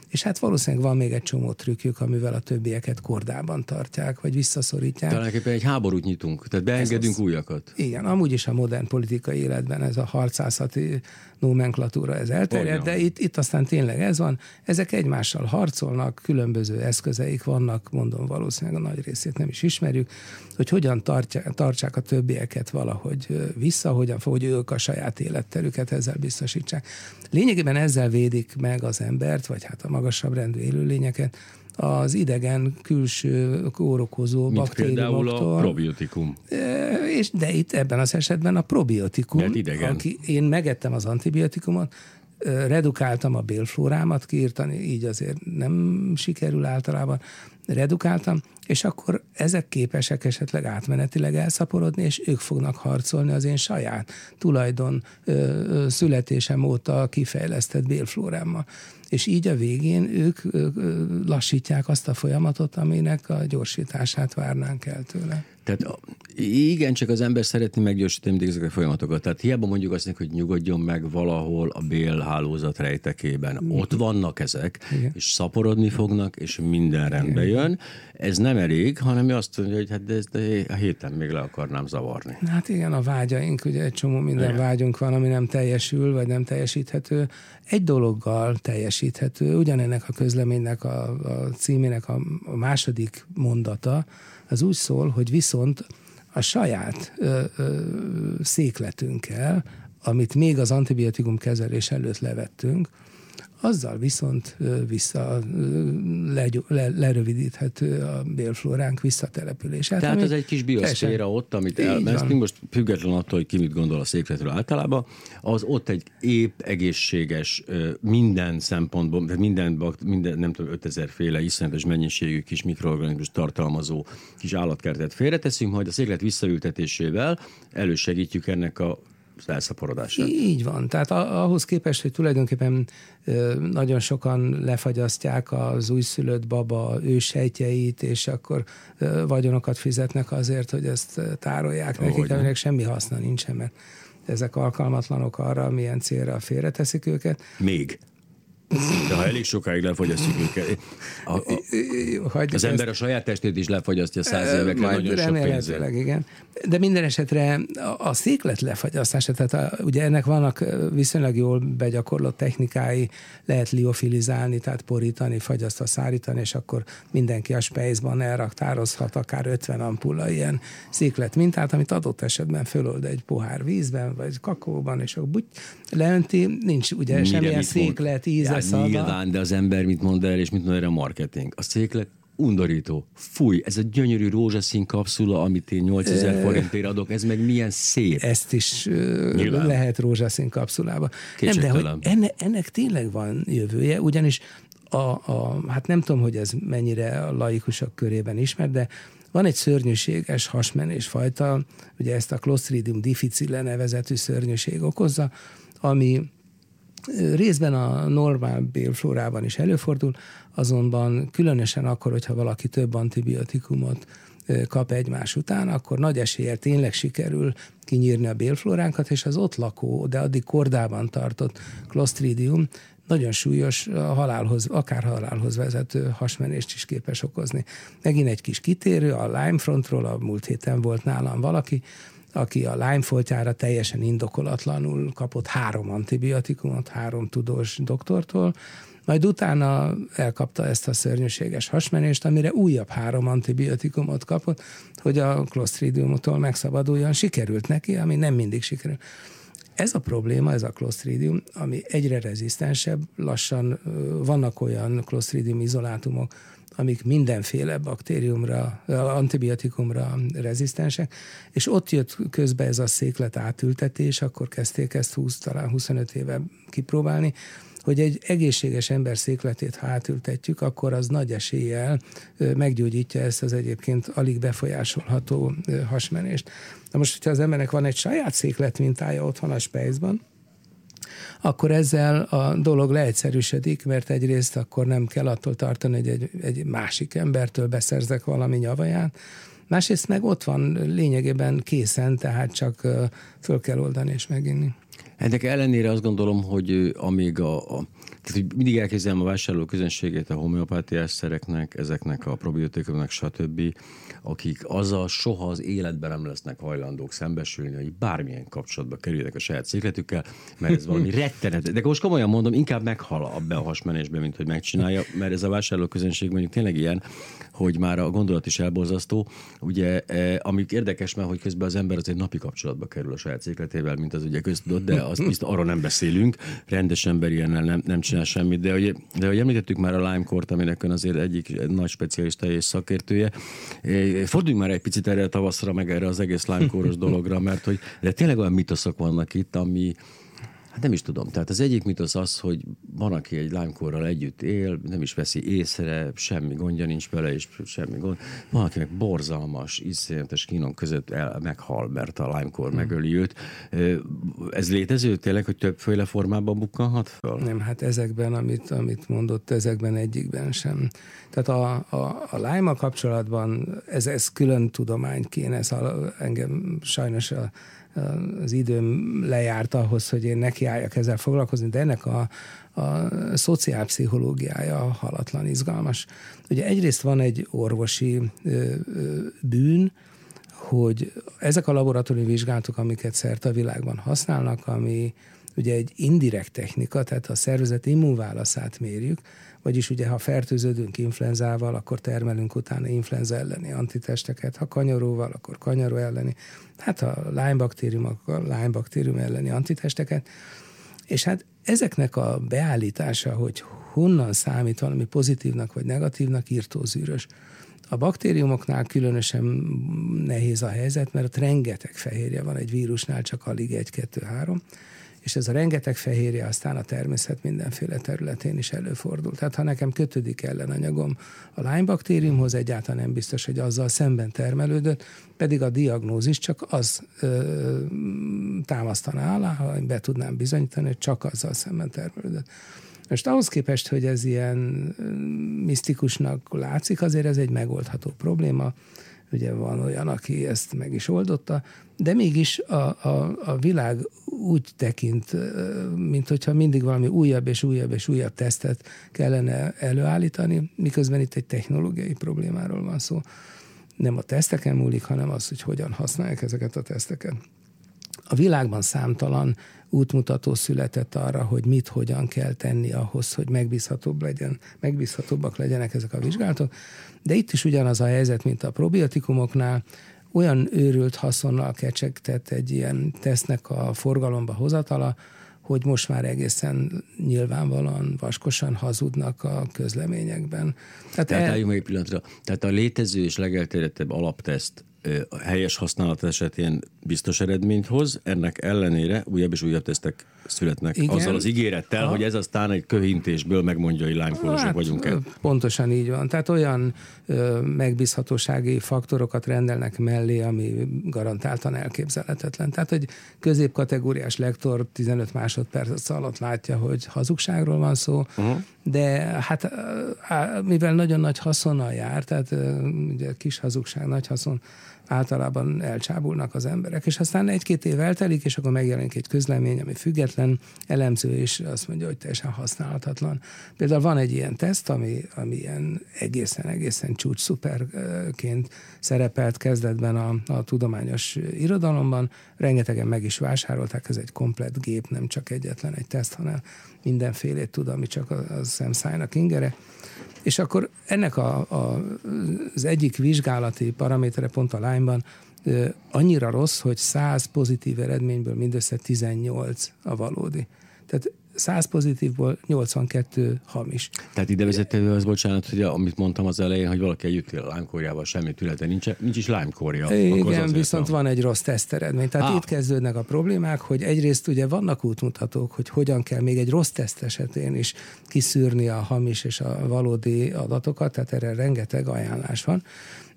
és hát valószínűleg van még egy csomó trükkjük, amivel a többieket kordában tartják, vagy visszaszorítják. Talán egy háborút nyitunk, tehát beengedünk az, újakat. Igen, amúgy is a modern politikai életben ez a harcászati nomenklatúra ez elterjed, de itt, itt aztán tényleg ez van. Ezek egymással harcolnak, különböző eszközeik vannak, mondom valószínűleg a nagy részét nem is ismerjük, hogy hogyan tartják, tartsák a többieket valahogy vissza, hogyan, hogy ők a saját életterüket ezzel biztosítsák. Lényegében ezzel védik meg az embert, vagy hát a magasabb rendű élőlényeket, az idegen külső kórokozó Mint baktériumoktól. a probiotikum. És, de itt ebben az esetben a probiotikum. Mert idegen. Aki, én megettem az antibiotikumot, redukáltam a bélflórámat kiírtani, így azért nem sikerül általában, redukáltam, és akkor ezek képesek esetleg átmenetileg elszaporodni, és ők fognak harcolni az én saját tulajdon születésem óta kifejlesztett bélflórámmal és így a végén ők lassítják azt a folyamatot, aminek a gyorsítását várnánk el tőle. Tehát igen, csak az ember szeretné meggyorsítani ezeket a folyamatokat. Tehát hiába mondjuk azt, hogy nyugodjon meg valahol a bélhálózat rejtekében. Igen. Ott vannak ezek, igen. és szaporodni fognak, és minden rendbe igen. jön. Ez nem elég, hanem azt mondja, hogy hát de, de a héten még le akarnám zavarni. Hát igen, a vágyaink, ugye egy csomó minden igen. vágyunk van, ami nem teljesül, vagy nem teljesíthető. Egy dologgal teljesíthető, ugyanennek a közleménynek a, a címének a, a második mondata, az úgy szól, hogy viszont a saját ö, ö, székletünkkel, amit még az antibiotikum kezelés előtt levettünk, azzal viszont vissza le, le, lerövidíthető a bélflóránk visszatelepülése. Tehát ez egy kis bioszféra ott, amit elmeztünk, most független attól, hogy ki mit gondol a székletről általában, az ott egy épp, egészséges, minden szempontból, tehát minden, minden nem tudom, 5000 féle iszonyatos mennyiségű kis mikroorganizmus tartalmazó kis állatkertet félreteszünk, majd a széklet visszaültetésével elősegítjük ennek a elszaporodását. Így van. Tehát ahhoz képest, hogy tulajdonképpen nagyon sokan lefagyasztják az újszülött baba ősejtjeit, és akkor vagyonokat fizetnek azért, hogy ezt tárolják nekik, aminek semmi haszna nincsen, mert ezek alkalmatlanok arra, milyen célra félreteszik őket. Még. De ha elég sokáig lefogyasztjuk őket, a, a, az ember a saját testét is lefogyasztja száz évekre nagyon sok pénzért. igen. De minden esetre a, a széklet lefagyasztása, tehát a, ugye ennek vannak viszonylag jól begyakorlott technikái, lehet liofilizálni, tehát porítani, fagyasztva, szárítani, és akkor mindenki a spejzban elraktározhat akár 50 ampulla ilyen széklet mintát, amit adott esetben fölold egy pohár vízben, vagy kakóban, és akkor buty, leönti, nincs ugye Mire semmilyen széklet, íze, hát nyilván, de az ember mit mond el, és mit mond erre a marketing. A széklet undorító. Fúj, ez a gyönyörű rózsaszín kapszula, amit én 8000 forintért adok, ez meg milyen szép. Ezt is Nyilván. lehet rózsaszín kapszulába. Nem, de hogy enne, ennek tényleg van jövője, ugyanis a, a, hát nem tudom, hogy ez mennyire a laikusok körében ismert, de van egy szörnyűséges hasmenés fajta, ugye ezt a Clostridium difficile nevezetű szörnyűség okozza, ami részben a normál bélflórában is előfordul, azonban különösen akkor, hogyha valaki több antibiotikumot kap egymás után, akkor nagy eséllyel tényleg sikerül kinyírni a bélflóránkat, és az ott lakó, de addig kordában tartott Clostridium nagyon súlyos halálhoz, akár halálhoz vezető hasmenést is képes okozni. Megint egy kis kitérő, a Lyme frontról, a múlt héten volt nálam valaki, aki a Lyme foltjára teljesen indokolatlanul kapott három antibiotikumot, három tudós doktortól, majd utána elkapta ezt a szörnyűséges hasmenést, amire újabb három antibiotikumot kapott, hogy a Clostridiumtól megszabaduljon. Sikerült neki, ami nem mindig sikerül. Ez a probléma, ez a Clostridium, ami egyre rezisztensebb, lassan vannak olyan Clostridium izolátumok, amik mindenféle baktériumra, antibiotikumra rezisztensek, és ott jött közbe ez a széklet átültetés, akkor kezdték ezt 20, talán 25 éve kipróbálni, hogy egy egészséges ember székletét, ha átültetjük, akkor az nagy eséllyel meggyógyítja ezt az egyébként alig befolyásolható hasmenést. Na most, hogyha az embernek van egy saját széklet mintája otthon a spejzban, akkor ezzel a dolog leegyszerűsödik, mert egyrészt akkor nem kell attól tartani, hogy egy, egy másik embertől beszerzek valami nyavaját, másrészt meg ott van lényegében készen, tehát csak föl kell oldani és meginni. Ennek ellenére azt gondolom, hogy amíg a, a tehát, hogy mindig elképzelem a vásárló közönségét a homeopátiás szereknek, ezeknek a probiotikumnak, stb., akik azzal soha az életben nem lesznek hajlandók szembesülni, hogy bármilyen kapcsolatba kerüljenek a saját székletükkel, mert ez valami rettenet. De most komolyan mondom, inkább meghal abba a hasmenésbe, mint hogy megcsinálja, mert ez a vásárló közönség mondjuk tényleg ilyen, hogy már a gondolat is elborzasztó. Ugye, e, amik érdekes, mert hogy közben az ember az egy napi kapcsolatba kerül a saját székletével, mint az ugye köztudott, de azt biztos, arról nem beszélünk. Rendes ember ilyennel nem, nem csinál semmit. De hogy, de hogy említettük már a Lime Court, aminek ön azért egyik nagy specialista és szakértője. Forduljunk már egy picit erre a tavaszra, meg erre az egész Lime dologra, mert hogy de tényleg olyan mitoszok vannak itt, ami, Hát nem is tudom. Tehát az egyik mitosz az, hogy van, aki egy lánykórral együtt él, nem is veszi észre, semmi gondja nincs vele, és semmi gond. Van, akinek borzalmas, iszonyatos kínon között el, meghal, mert a lánykór hmm. megöli őt. Ez létező tényleg, hogy többféle formában bukkanhat fel? Nem, hát ezekben, amit, amit mondott, ezekben egyikben sem. Tehát a, a, a Lime kapcsolatban ez, ez külön tudomány kéne, ez a, engem sajnos a az időm lejárt ahhoz, hogy én nekiálljak ezzel foglalkozni, de ennek a, a szociálpszichológiája halatlan izgalmas. Ugye egyrészt van egy orvosi bűn, hogy ezek a laboratóriumi vizsgálatok, amiket szerte a világban használnak, ami ugye egy indirekt technika, tehát a szervezet immunválaszát mérjük, vagyis ugye ha fertőződünk influenzával, akkor termelünk utána influenza elleni antitesteket, ha kanyaróval, akkor kanyaró elleni, hát a Lyme baktérium, akkor Lyme baktérium elleni antitesteket, és hát ezeknek a beállítása, hogy honnan számít valami pozitívnak vagy negatívnak, írtózűrös. A baktériumoknál különösen nehéz a helyzet, mert ott rengeteg fehérje van egy vírusnál, csak alig egy, kettő, három, és ez a rengeteg fehérje aztán a természet mindenféle területén is előfordul. Tehát ha nekem kötődik ellenanyagom a Lyme baktériumhoz, egyáltalán nem biztos, hogy azzal szemben termelődött, pedig a diagnózis csak az ö, támasztaná alá, ha be tudnám bizonyítani, hogy csak azzal szemben termelődött. Most ahhoz képest, hogy ez ilyen misztikusnak látszik, azért ez egy megoldható probléma. Ugye van olyan, aki ezt meg is oldotta, de mégis a, a, a világ úgy tekint, mint hogyha mindig valami újabb és újabb és újabb tesztet kellene előállítani, miközben itt egy technológiai problémáról van szó. Nem a teszteken múlik, hanem az, hogy hogyan használják ezeket a teszteket. A világban számtalan útmutató született arra, hogy mit, hogyan kell tenni ahhoz, hogy megbízhatóbb legyen, megbízhatóbbak legyenek ezek a vizsgálatok. De itt is ugyanaz a helyzet, mint a probiotikumoknál, olyan őrült haszonnal kecsegtett egy ilyen tesznek a forgalomba hozatala, hogy most már egészen nyilvánvalóan vaskosan hazudnak a közleményekben. Tehát, Tehát el... álljunk egy pillanatra. Tehát a létező és legelterjedtebb alapteszt helyes használat esetén biztos eredményt hoz, ennek ellenére újabb és újabb tesztek születnek Igen. azzal az ígérettel, ha. hogy ez aztán egy köhintésből megmondja, hogy lánykórosak hát, vagyunk el. Pontosan így van. Tehát olyan ö, megbízhatósági faktorokat rendelnek mellé, ami garantáltan elképzelhetetlen. Tehát, hogy középkategóriás lektor 15 másodperc alatt látja, hogy hazugságról van szó, uh-huh. de hát mivel nagyon nagy haszonnal jár, tehát ugye kis hazugság, nagy haszon, általában elcsábulnak az emberek, és aztán egy-két év eltelik, és akkor megjelenik egy közlemény, ami független, elemző, és azt mondja, hogy teljesen használhatatlan. Például van egy ilyen teszt, ami, ami ilyen egészen-egészen csúcs szuperként szerepelt kezdetben a, a tudományos irodalomban, rengetegen meg is vásárolták, ez egy komplet gép, nem csak egyetlen egy teszt, hanem mindenfélét tud, ami csak a, a szemszájnak ingere. És akkor ennek a, a, az egyik vizsgálati paramétere pont a lányban annyira rossz, hogy 100 pozitív eredményből mindössze 18 a valódi. Tehát 100 pozitívból 82 hamis. Tehát ide vezető az, bocsánat, hogy amit mondtam az elején, hogy valaki együtt él lámkórjával, semmi tünete nincs, nincs is lámkórja. Igen, viszont van. van egy rossz teszteredmény. Tehát ah. itt kezdődnek a problémák, hogy egyrészt ugye vannak útmutatók, hogy hogyan kell még egy rossz teszt esetén is kiszűrni a hamis és a valódi adatokat, tehát erre rengeteg ajánlás van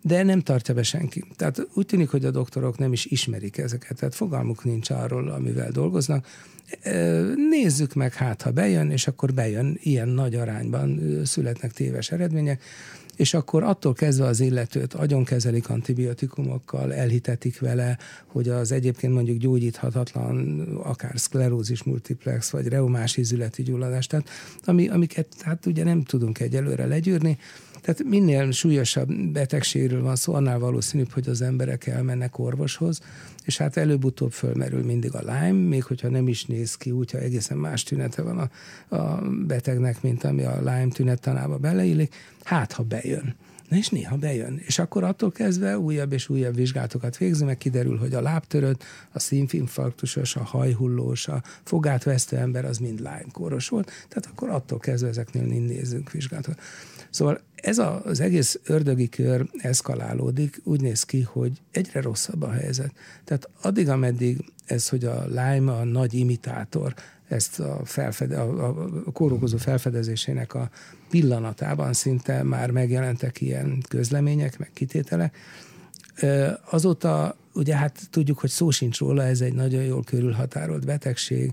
de nem tartja be senki. Tehát úgy tűnik, hogy a doktorok nem is ismerik ezeket, tehát fogalmuk nincs arról, amivel dolgoznak. Nézzük meg, hát ha bejön, és akkor bejön, ilyen nagy arányban születnek téves eredmények, és akkor attól kezdve az illetőt agyonkezelik antibiotikumokkal, elhitetik vele, hogy az egyébként mondjuk gyógyíthatatlan, akár szklerózis multiplex, vagy reumás ízületi gyulladás, tehát ami, amiket hát ugye nem tudunk egyelőre legyűrni, tehát minél súlyosabb betegségről van szó, annál valószínűbb, hogy az emberek elmennek orvoshoz, és hát előbb-utóbb fölmerül mindig a Lyme, még hogyha nem is néz ki úgy, ha egészen más tünete van a, a betegnek, mint ami a Lyme tünettanába beleillik, hát ha bejön. Na és néha bejön. És akkor attól kezdve újabb és újabb vizsgálatokat végzi, meg kiderül, hogy a lábtörött, a színfinfarktusos, a hajhullós, a fogát vesztő ember az mind Lyme-kóros volt. Tehát akkor attól kezdve ezeknél nézzünk vizsgálatokat. Szóval ez a, az egész ördögi kör eszkalálódik, úgy néz ki, hogy egyre rosszabb a helyzet. Tehát addig, ameddig ez, hogy a Lime a nagy imitátor, ezt a, felfede, a, kórokozó felfedezésének a pillanatában szinte már megjelentek ilyen közlemények, meg kitételek. Azóta ugye hát tudjuk, hogy szó sincs róla, ez egy nagyon jól körülhatárolt betegség,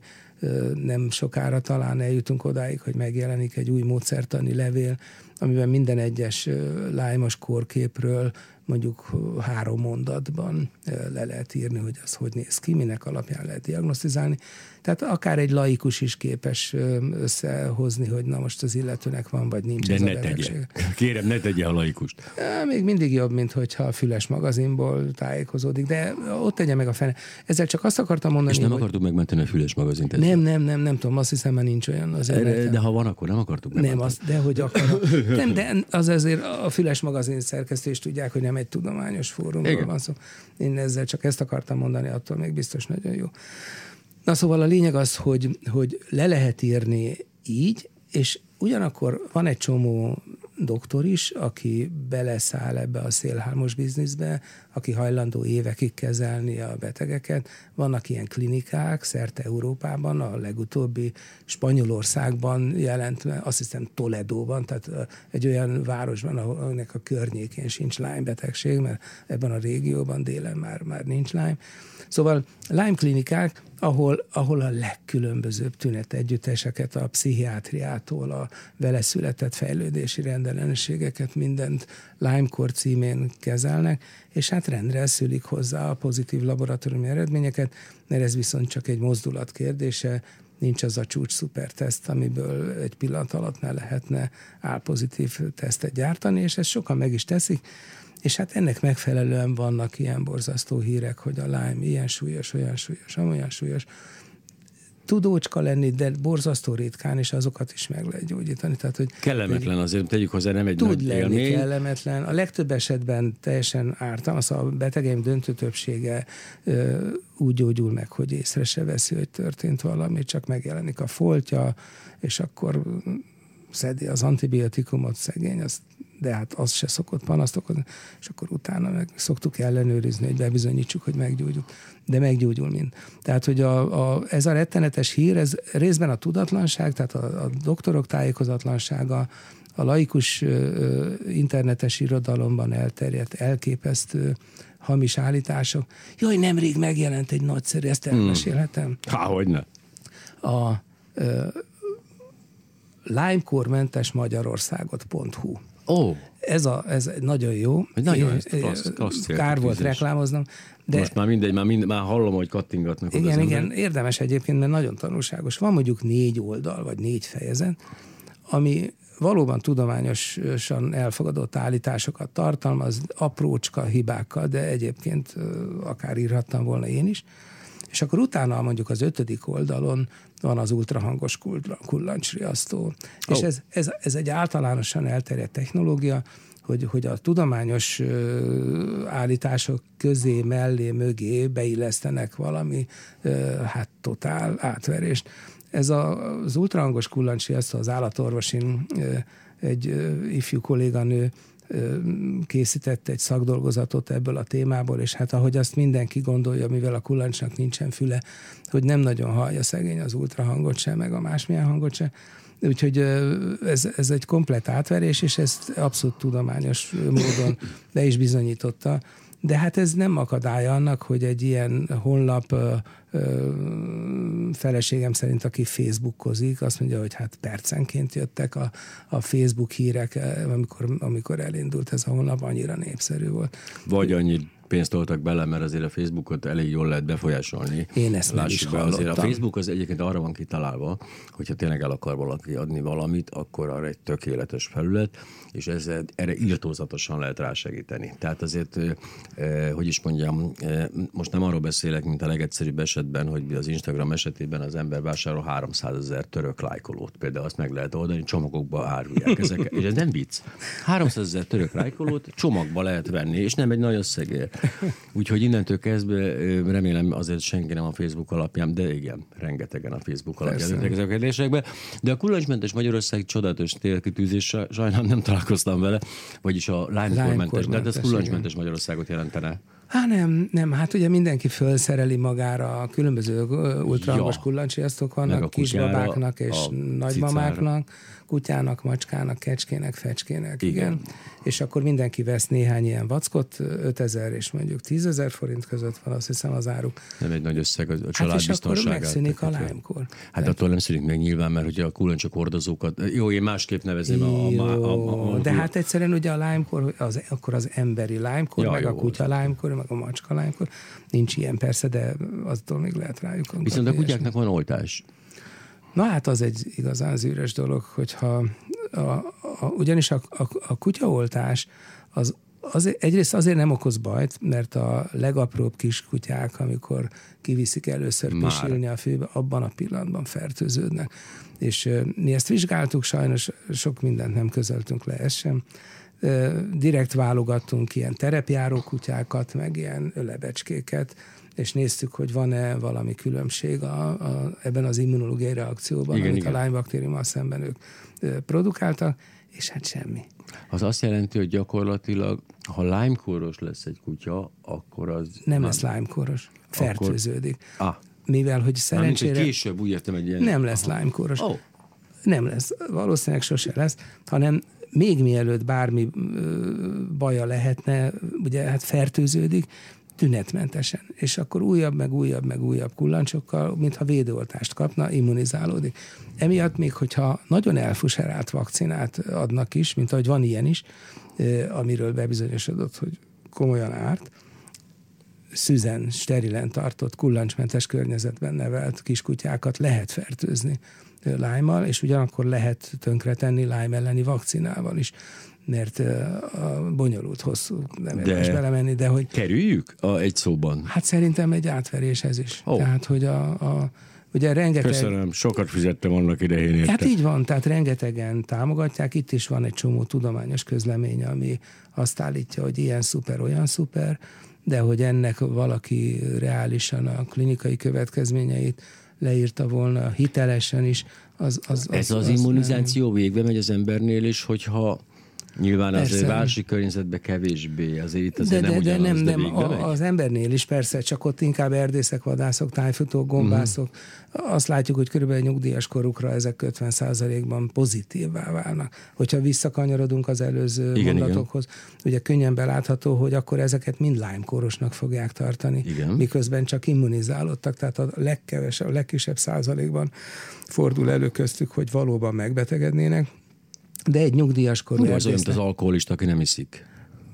nem sokára talán eljutunk odáig, hogy megjelenik egy új módszertani levél, amiben minden egyes lájmos kórképről mondjuk három mondatban le lehet írni, hogy az hogy néz ki, minek alapján lehet diagnosztizálni. Tehát akár egy laikus is képes összehozni, hogy na most az illetőnek van, vagy nincs De ez ne a tegye. Kérem, ne tegye a laikust. Még mindig jobb, mint hogyha a füles magazinból tájékozódik, de ott tegye meg a fene. Ezzel csak azt akartam mondani, És nem hogy... akartuk megmenteni a füles magazint. Ezzel. Nem, nem, nem, nem tudom, azt hiszem, mert nincs olyan. Az de, de ha van, akkor nem akartuk megmenteni. Nem, az, de hogy akar. nem, de az azért a füles magazin szerkesztés tudják, hogy nem egy tudományos fórumról van szó. Én ezzel csak ezt akartam mondani, attól még biztos nagyon jó. Na szóval a lényeg az, hogy, hogy le lehet írni így, és ugyanakkor van egy csomó doktor is, aki beleszáll ebbe a szélhámos bizniszbe, aki hajlandó évekig kezelni a betegeket. Vannak ilyen klinikák szerte Európában, a legutóbbi Spanyolországban jelent, azt hiszem Toledóban, tehát egy olyan városban, ahol a környékén sincs Lyme betegség, mert ebben a régióban délen már, már nincs Lyme. Szóval Lyme klinikák, ahol, ahol a legkülönbözőbb tünet együtteseket a pszichiátriától, a vele született fejlődési rendellenességeket, mindent Lyme-kor címén kezelnek, és hát rendre szülik hozzá a pozitív laboratóriumi eredményeket, mert ez viszont csak egy mozdulat kérdése, nincs az a csúcs szuperteszt, amiből egy pillanat alatt ne lehetne álpozitív tesztet gyártani, és ezt sokan meg is teszik, és hát ennek megfelelően vannak ilyen borzasztó hírek, hogy a Lyme ilyen súlyos, olyan súlyos, olyan súlyos. Tudócska lenni, de borzasztó ritkán, és azokat is meg lehet gyógyítani. Tehát, hogy kellemetlen azért, tegyük hozzá, nem egy tud nagy lenni élmény. kellemetlen. A legtöbb esetben teljesen ártalmas, a betegeim döntő többsége ö, úgy gyógyul meg, hogy észre se veszi, hogy történt valami, csak megjelenik a foltja, és akkor szedi az antibiotikumot, szegény, azt de hát az se szokott panaszt okozni, és akkor utána meg szoktuk ellenőrizni, hogy bebizonyítsuk, hogy meggyógyul. De meggyógyul mind. Tehát, hogy a, a, ez a rettenetes hír, ez részben a tudatlanság, tehát a, a doktorok tájékozatlansága, a laikus ö, internetes irodalomban elterjedt elképesztő hamis állítások. Jaj, nemrég megjelent egy nagyszerű, ezt elmesélhetem? Hmm. Há, hogy ne. A ö, Limekor-mentes Magyarországot.hu Ó. Ez, a, ez nagyon jó. Nagyon Én, klassz, klassz Kár volt reklámoznom. De Most már mindegy, már, mind, már hallom, hogy kattingatnak. Igen, igen, ember. érdemes egyébként, mert nagyon tanulságos. Van mondjuk négy oldal, vagy négy fejezet, ami valóban tudományosan elfogadott állításokat tartalmaz, aprócska hibákkal, de egyébként akár írhattam volna én is. És akkor utána mondjuk az ötödik oldalon van az ultrahangos kullancsriasztó. Oh. És ez, ez, ez egy általánosan elterjedt technológia, hogy, hogy a tudományos állítások közé, mellé, mögé beillesztenek valami hát totál átverést. Ez a, az ultrahangos kullancsriasztó az állatorvosin egy ifjú kolléganő készített egy szakdolgozatot ebből a témából, és hát ahogy azt mindenki gondolja, mivel a kullancsnak nincsen füle, hogy nem nagyon hallja szegény az ultrahangot sem, meg a másmilyen hangot sem. Úgyhogy ez, ez egy komplet átverés, és ezt abszolút tudományos módon le is bizonyította. De hát ez nem akadálya annak, hogy egy ilyen honlap feleségem szerint, aki Facebookozik, azt mondja, hogy hát percenként jöttek a, a Facebook hírek, amikor, amikor elindult ez a honlap, annyira népszerű volt. Vagy annyi pénzt toltak bele, mert azért a Facebookot elég jól lehet befolyásolni. Én ezt nem is be, azért A Facebook az egyébként arra van kitalálva, hogyha tényleg el akar valaki adni valamit, akkor arra egy tökéletes felület, és ez, erre írtózatosan lehet rásegíteni. Tehát azért, eh, hogy is mondjam, eh, most nem arról beszélek, mint a legegyszerűbb esetben, hogy az Instagram esetében az ember vásárol 300 ezer török lájkolót. Például azt meg lehet oldani, csomagokba árulják ezeket. És ez nem vicc. 300 ezer török lájkolót csomagba lehet venni, és nem egy nagy összegért. Úgyhogy innentől kezdve remélem azért senki nem a Facebook alapján, de igen, rengetegen a Facebook alapján ezek a kérdésekbe. De a kullancsmentes Magyarország csodálatos térkitűzés, sajnálom nem találkoztam vele, vagyis a lánykormentes, de ez kullancsmentes Magyarországot jelentene. Hát nem, nem, hát ugye mindenki felszereli magára a különböző ultrahangos ja. kullancsiasztok vannak, kisbabáknak és nagymamáknak kutyának, macskának, kecskének, fecskének, igen. igen. És akkor mindenki vesz néhány ilyen vackot, 5000 és mondjuk 10 ezer forint között van, azt hiszem az áruk. Nem egy nagy összeg a család hát és akkor megszűnik a lájmkor. Hát de attól nem szűnik meg nyilván, mert ugye a kullancsok hordozókat, jó, én másképp nevezem a, a, a, a, a, De hát egyszerűen ugye a lájmkor, az, akkor az emberi lájmkor, ja, meg jó, a kutya lájmkor, meg a macska lájmkor, nincs ilyen persze, de attól még lehet rájuk. Viszont a kutyáknak van oltás. Na hát az egy igazán zűrös dolog, hogyha a, a, ugyanis a, a, a kutyaoltás az, az egyrészt azért nem okoz bajt, mert a legapróbb kiskutyák, amikor kiviszik először Már. pisilni a főbe, abban a pillanatban fertőződnek. És mi ezt vizsgáltuk, sajnos sok mindent nem közöltünk le, ez sem. Direkt válogattunk ilyen terepjáró kutyákat, meg ilyen ölebecskéket, és néztük, hogy van-e valami különbség a, a, ebben az immunológiai reakcióban, igen, amit igen. a Lyme baktériummal szemben ők produkáltak, és hát semmi. Az azt jelenti, hogy gyakorlatilag, ha lime lesz egy kutya, akkor az... Nem lesz lime fertőződik. Akkor... Ah. Mivel, hogy szerencsére... Nem, később úgy értem egy ilyen... Nem lesz lime oh. Nem lesz, valószínűleg sose lesz, hanem még mielőtt bármi baja lehetne, ugye hát fertőződik, tünetmentesen. És akkor újabb, meg újabb, meg újabb kullancsokkal, mintha védőoltást kapna, immunizálódik. Emiatt még, hogyha nagyon elfuserált vakcinát adnak is, mint ahogy van ilyen is, amiről bebizonyosodott, hogy komolyan árt, szüzen, sterilen tartott, kullancsmentes környezetben nevelt kiskutyákat lehet fertőzni lájmal, és ugyanakkor lehet tönkretenni lájm elleni vakcinával is mert a bonyolult, hosszú, nem érdemes belemenni, de hogy... Kerüljük a egy szóban? Hát szerintem egy átveréshez is. Oh. Tehát, hogy a, a Ugye rengeteg... Köszönöm, sokat fizettem annak idején érte. Hát így van, tehát rengetegen támogatják. Itt is van egy csomó tudományos közlemény, ami azt állítja, hogy ilyen szuper, olyan szuper, de hogy ennek valaki reálisan a klinikai következményeit leírta volna hitelesen is, az, az, az Ez az, az immunizáció nem... végbe megy az embernél is, hogyha Nyilván persze. az városi környezetben kevésbé, azért itt azért de, nem de, de nem, de nem, a, az embernél is persze, csak ott inkább erdészek, vadászok, tájfutók, gombászok. Uh-huh. Azt látjuk, hogy körülbelül nyugdíjas korukra ezek 50%-ban pozitívvá válnak. Hogyha visszakanyarodunk az előző igen, mondatokhoz, igen. ugye könnyen belátható, hogy akkor ezeket mind Lyme-kórosnak fogják tartani, igen. miközben csak immunizálódtak, tehát a legkevesebb, a legkisebb százalékban fordul elő köztük, hogy valóban megbetegednének de egy nyugdíjas korú Az olyan, mint az alkoholista, aki nem iszik.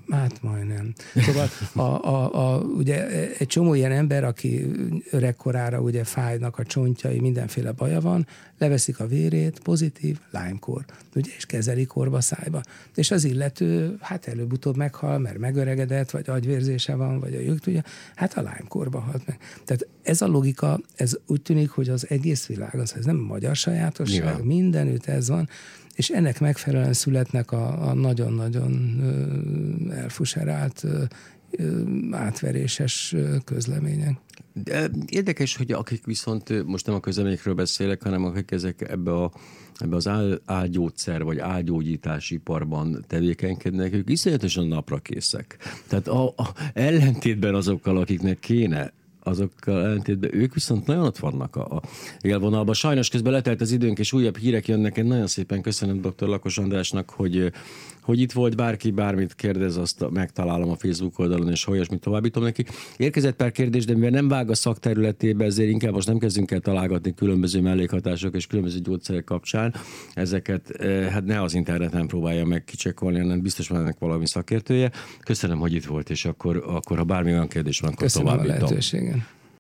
Hát majdnem. Szóval a, a, a, ugye egy csomó ilyen ember, aki öregkorára ugye fájnak a csontjai, mindenféle baja van, leveszik a vérét, pozitív, Lyme-kor, ugye, és kezelik orva szájba. És az illető, hát előbb-utóbb meghal, mert megöregedett, vagy agyvérzése van, vagy a jog tudja, hát a Lyme-korba halt meg. Tehát ez a logika, ez úgy tűnik, hogy az egész világ, az ez nem magyar sajátosság, Nyilván. mindenütt ez van, és ennek megfelelően születnek a, a nagyon-nagyon elfuserált átveréses közlemények. De érdekes, hogy akik viszont, most nem a közleményekről beszélek, hanem akik ezek ebbe, a, ebbe az áll, álgyógyszer vagy álgyógyítási iparban tevékenykednek, ők iszonyatosan napra készek. Tehát a, a, ellentétben azokkal, akiknek kéne azokkal ellentétben ők viszont nagyon ott vannak a, a élvonalban. Sajnos közben letelt az időnk, és újabb hírek jönnek. Én nagyon szépen köszönöm dr. Lakos Andrásnak, hogy hogy itt volt bárki, bármit kérdez, azt megtalálom a Facebook oldalon, és olyasmit továbbítom neki. Érkezett pár kérdés, de mivel nem vág a szakterületébe, ezért inkább most nem kezdünk el találgatni különböző mellékhatások és különböző gyógyszerek kapcsán. Ezeket eh, hát ne az interneten próbálja meg kicsekolni, hanem biztos van ennek valami szakértője. Köszönöm, hogy itt volt, és akkor, akkor ha bármi olyan kérdés van, akkor Köszönöm továbbítom. A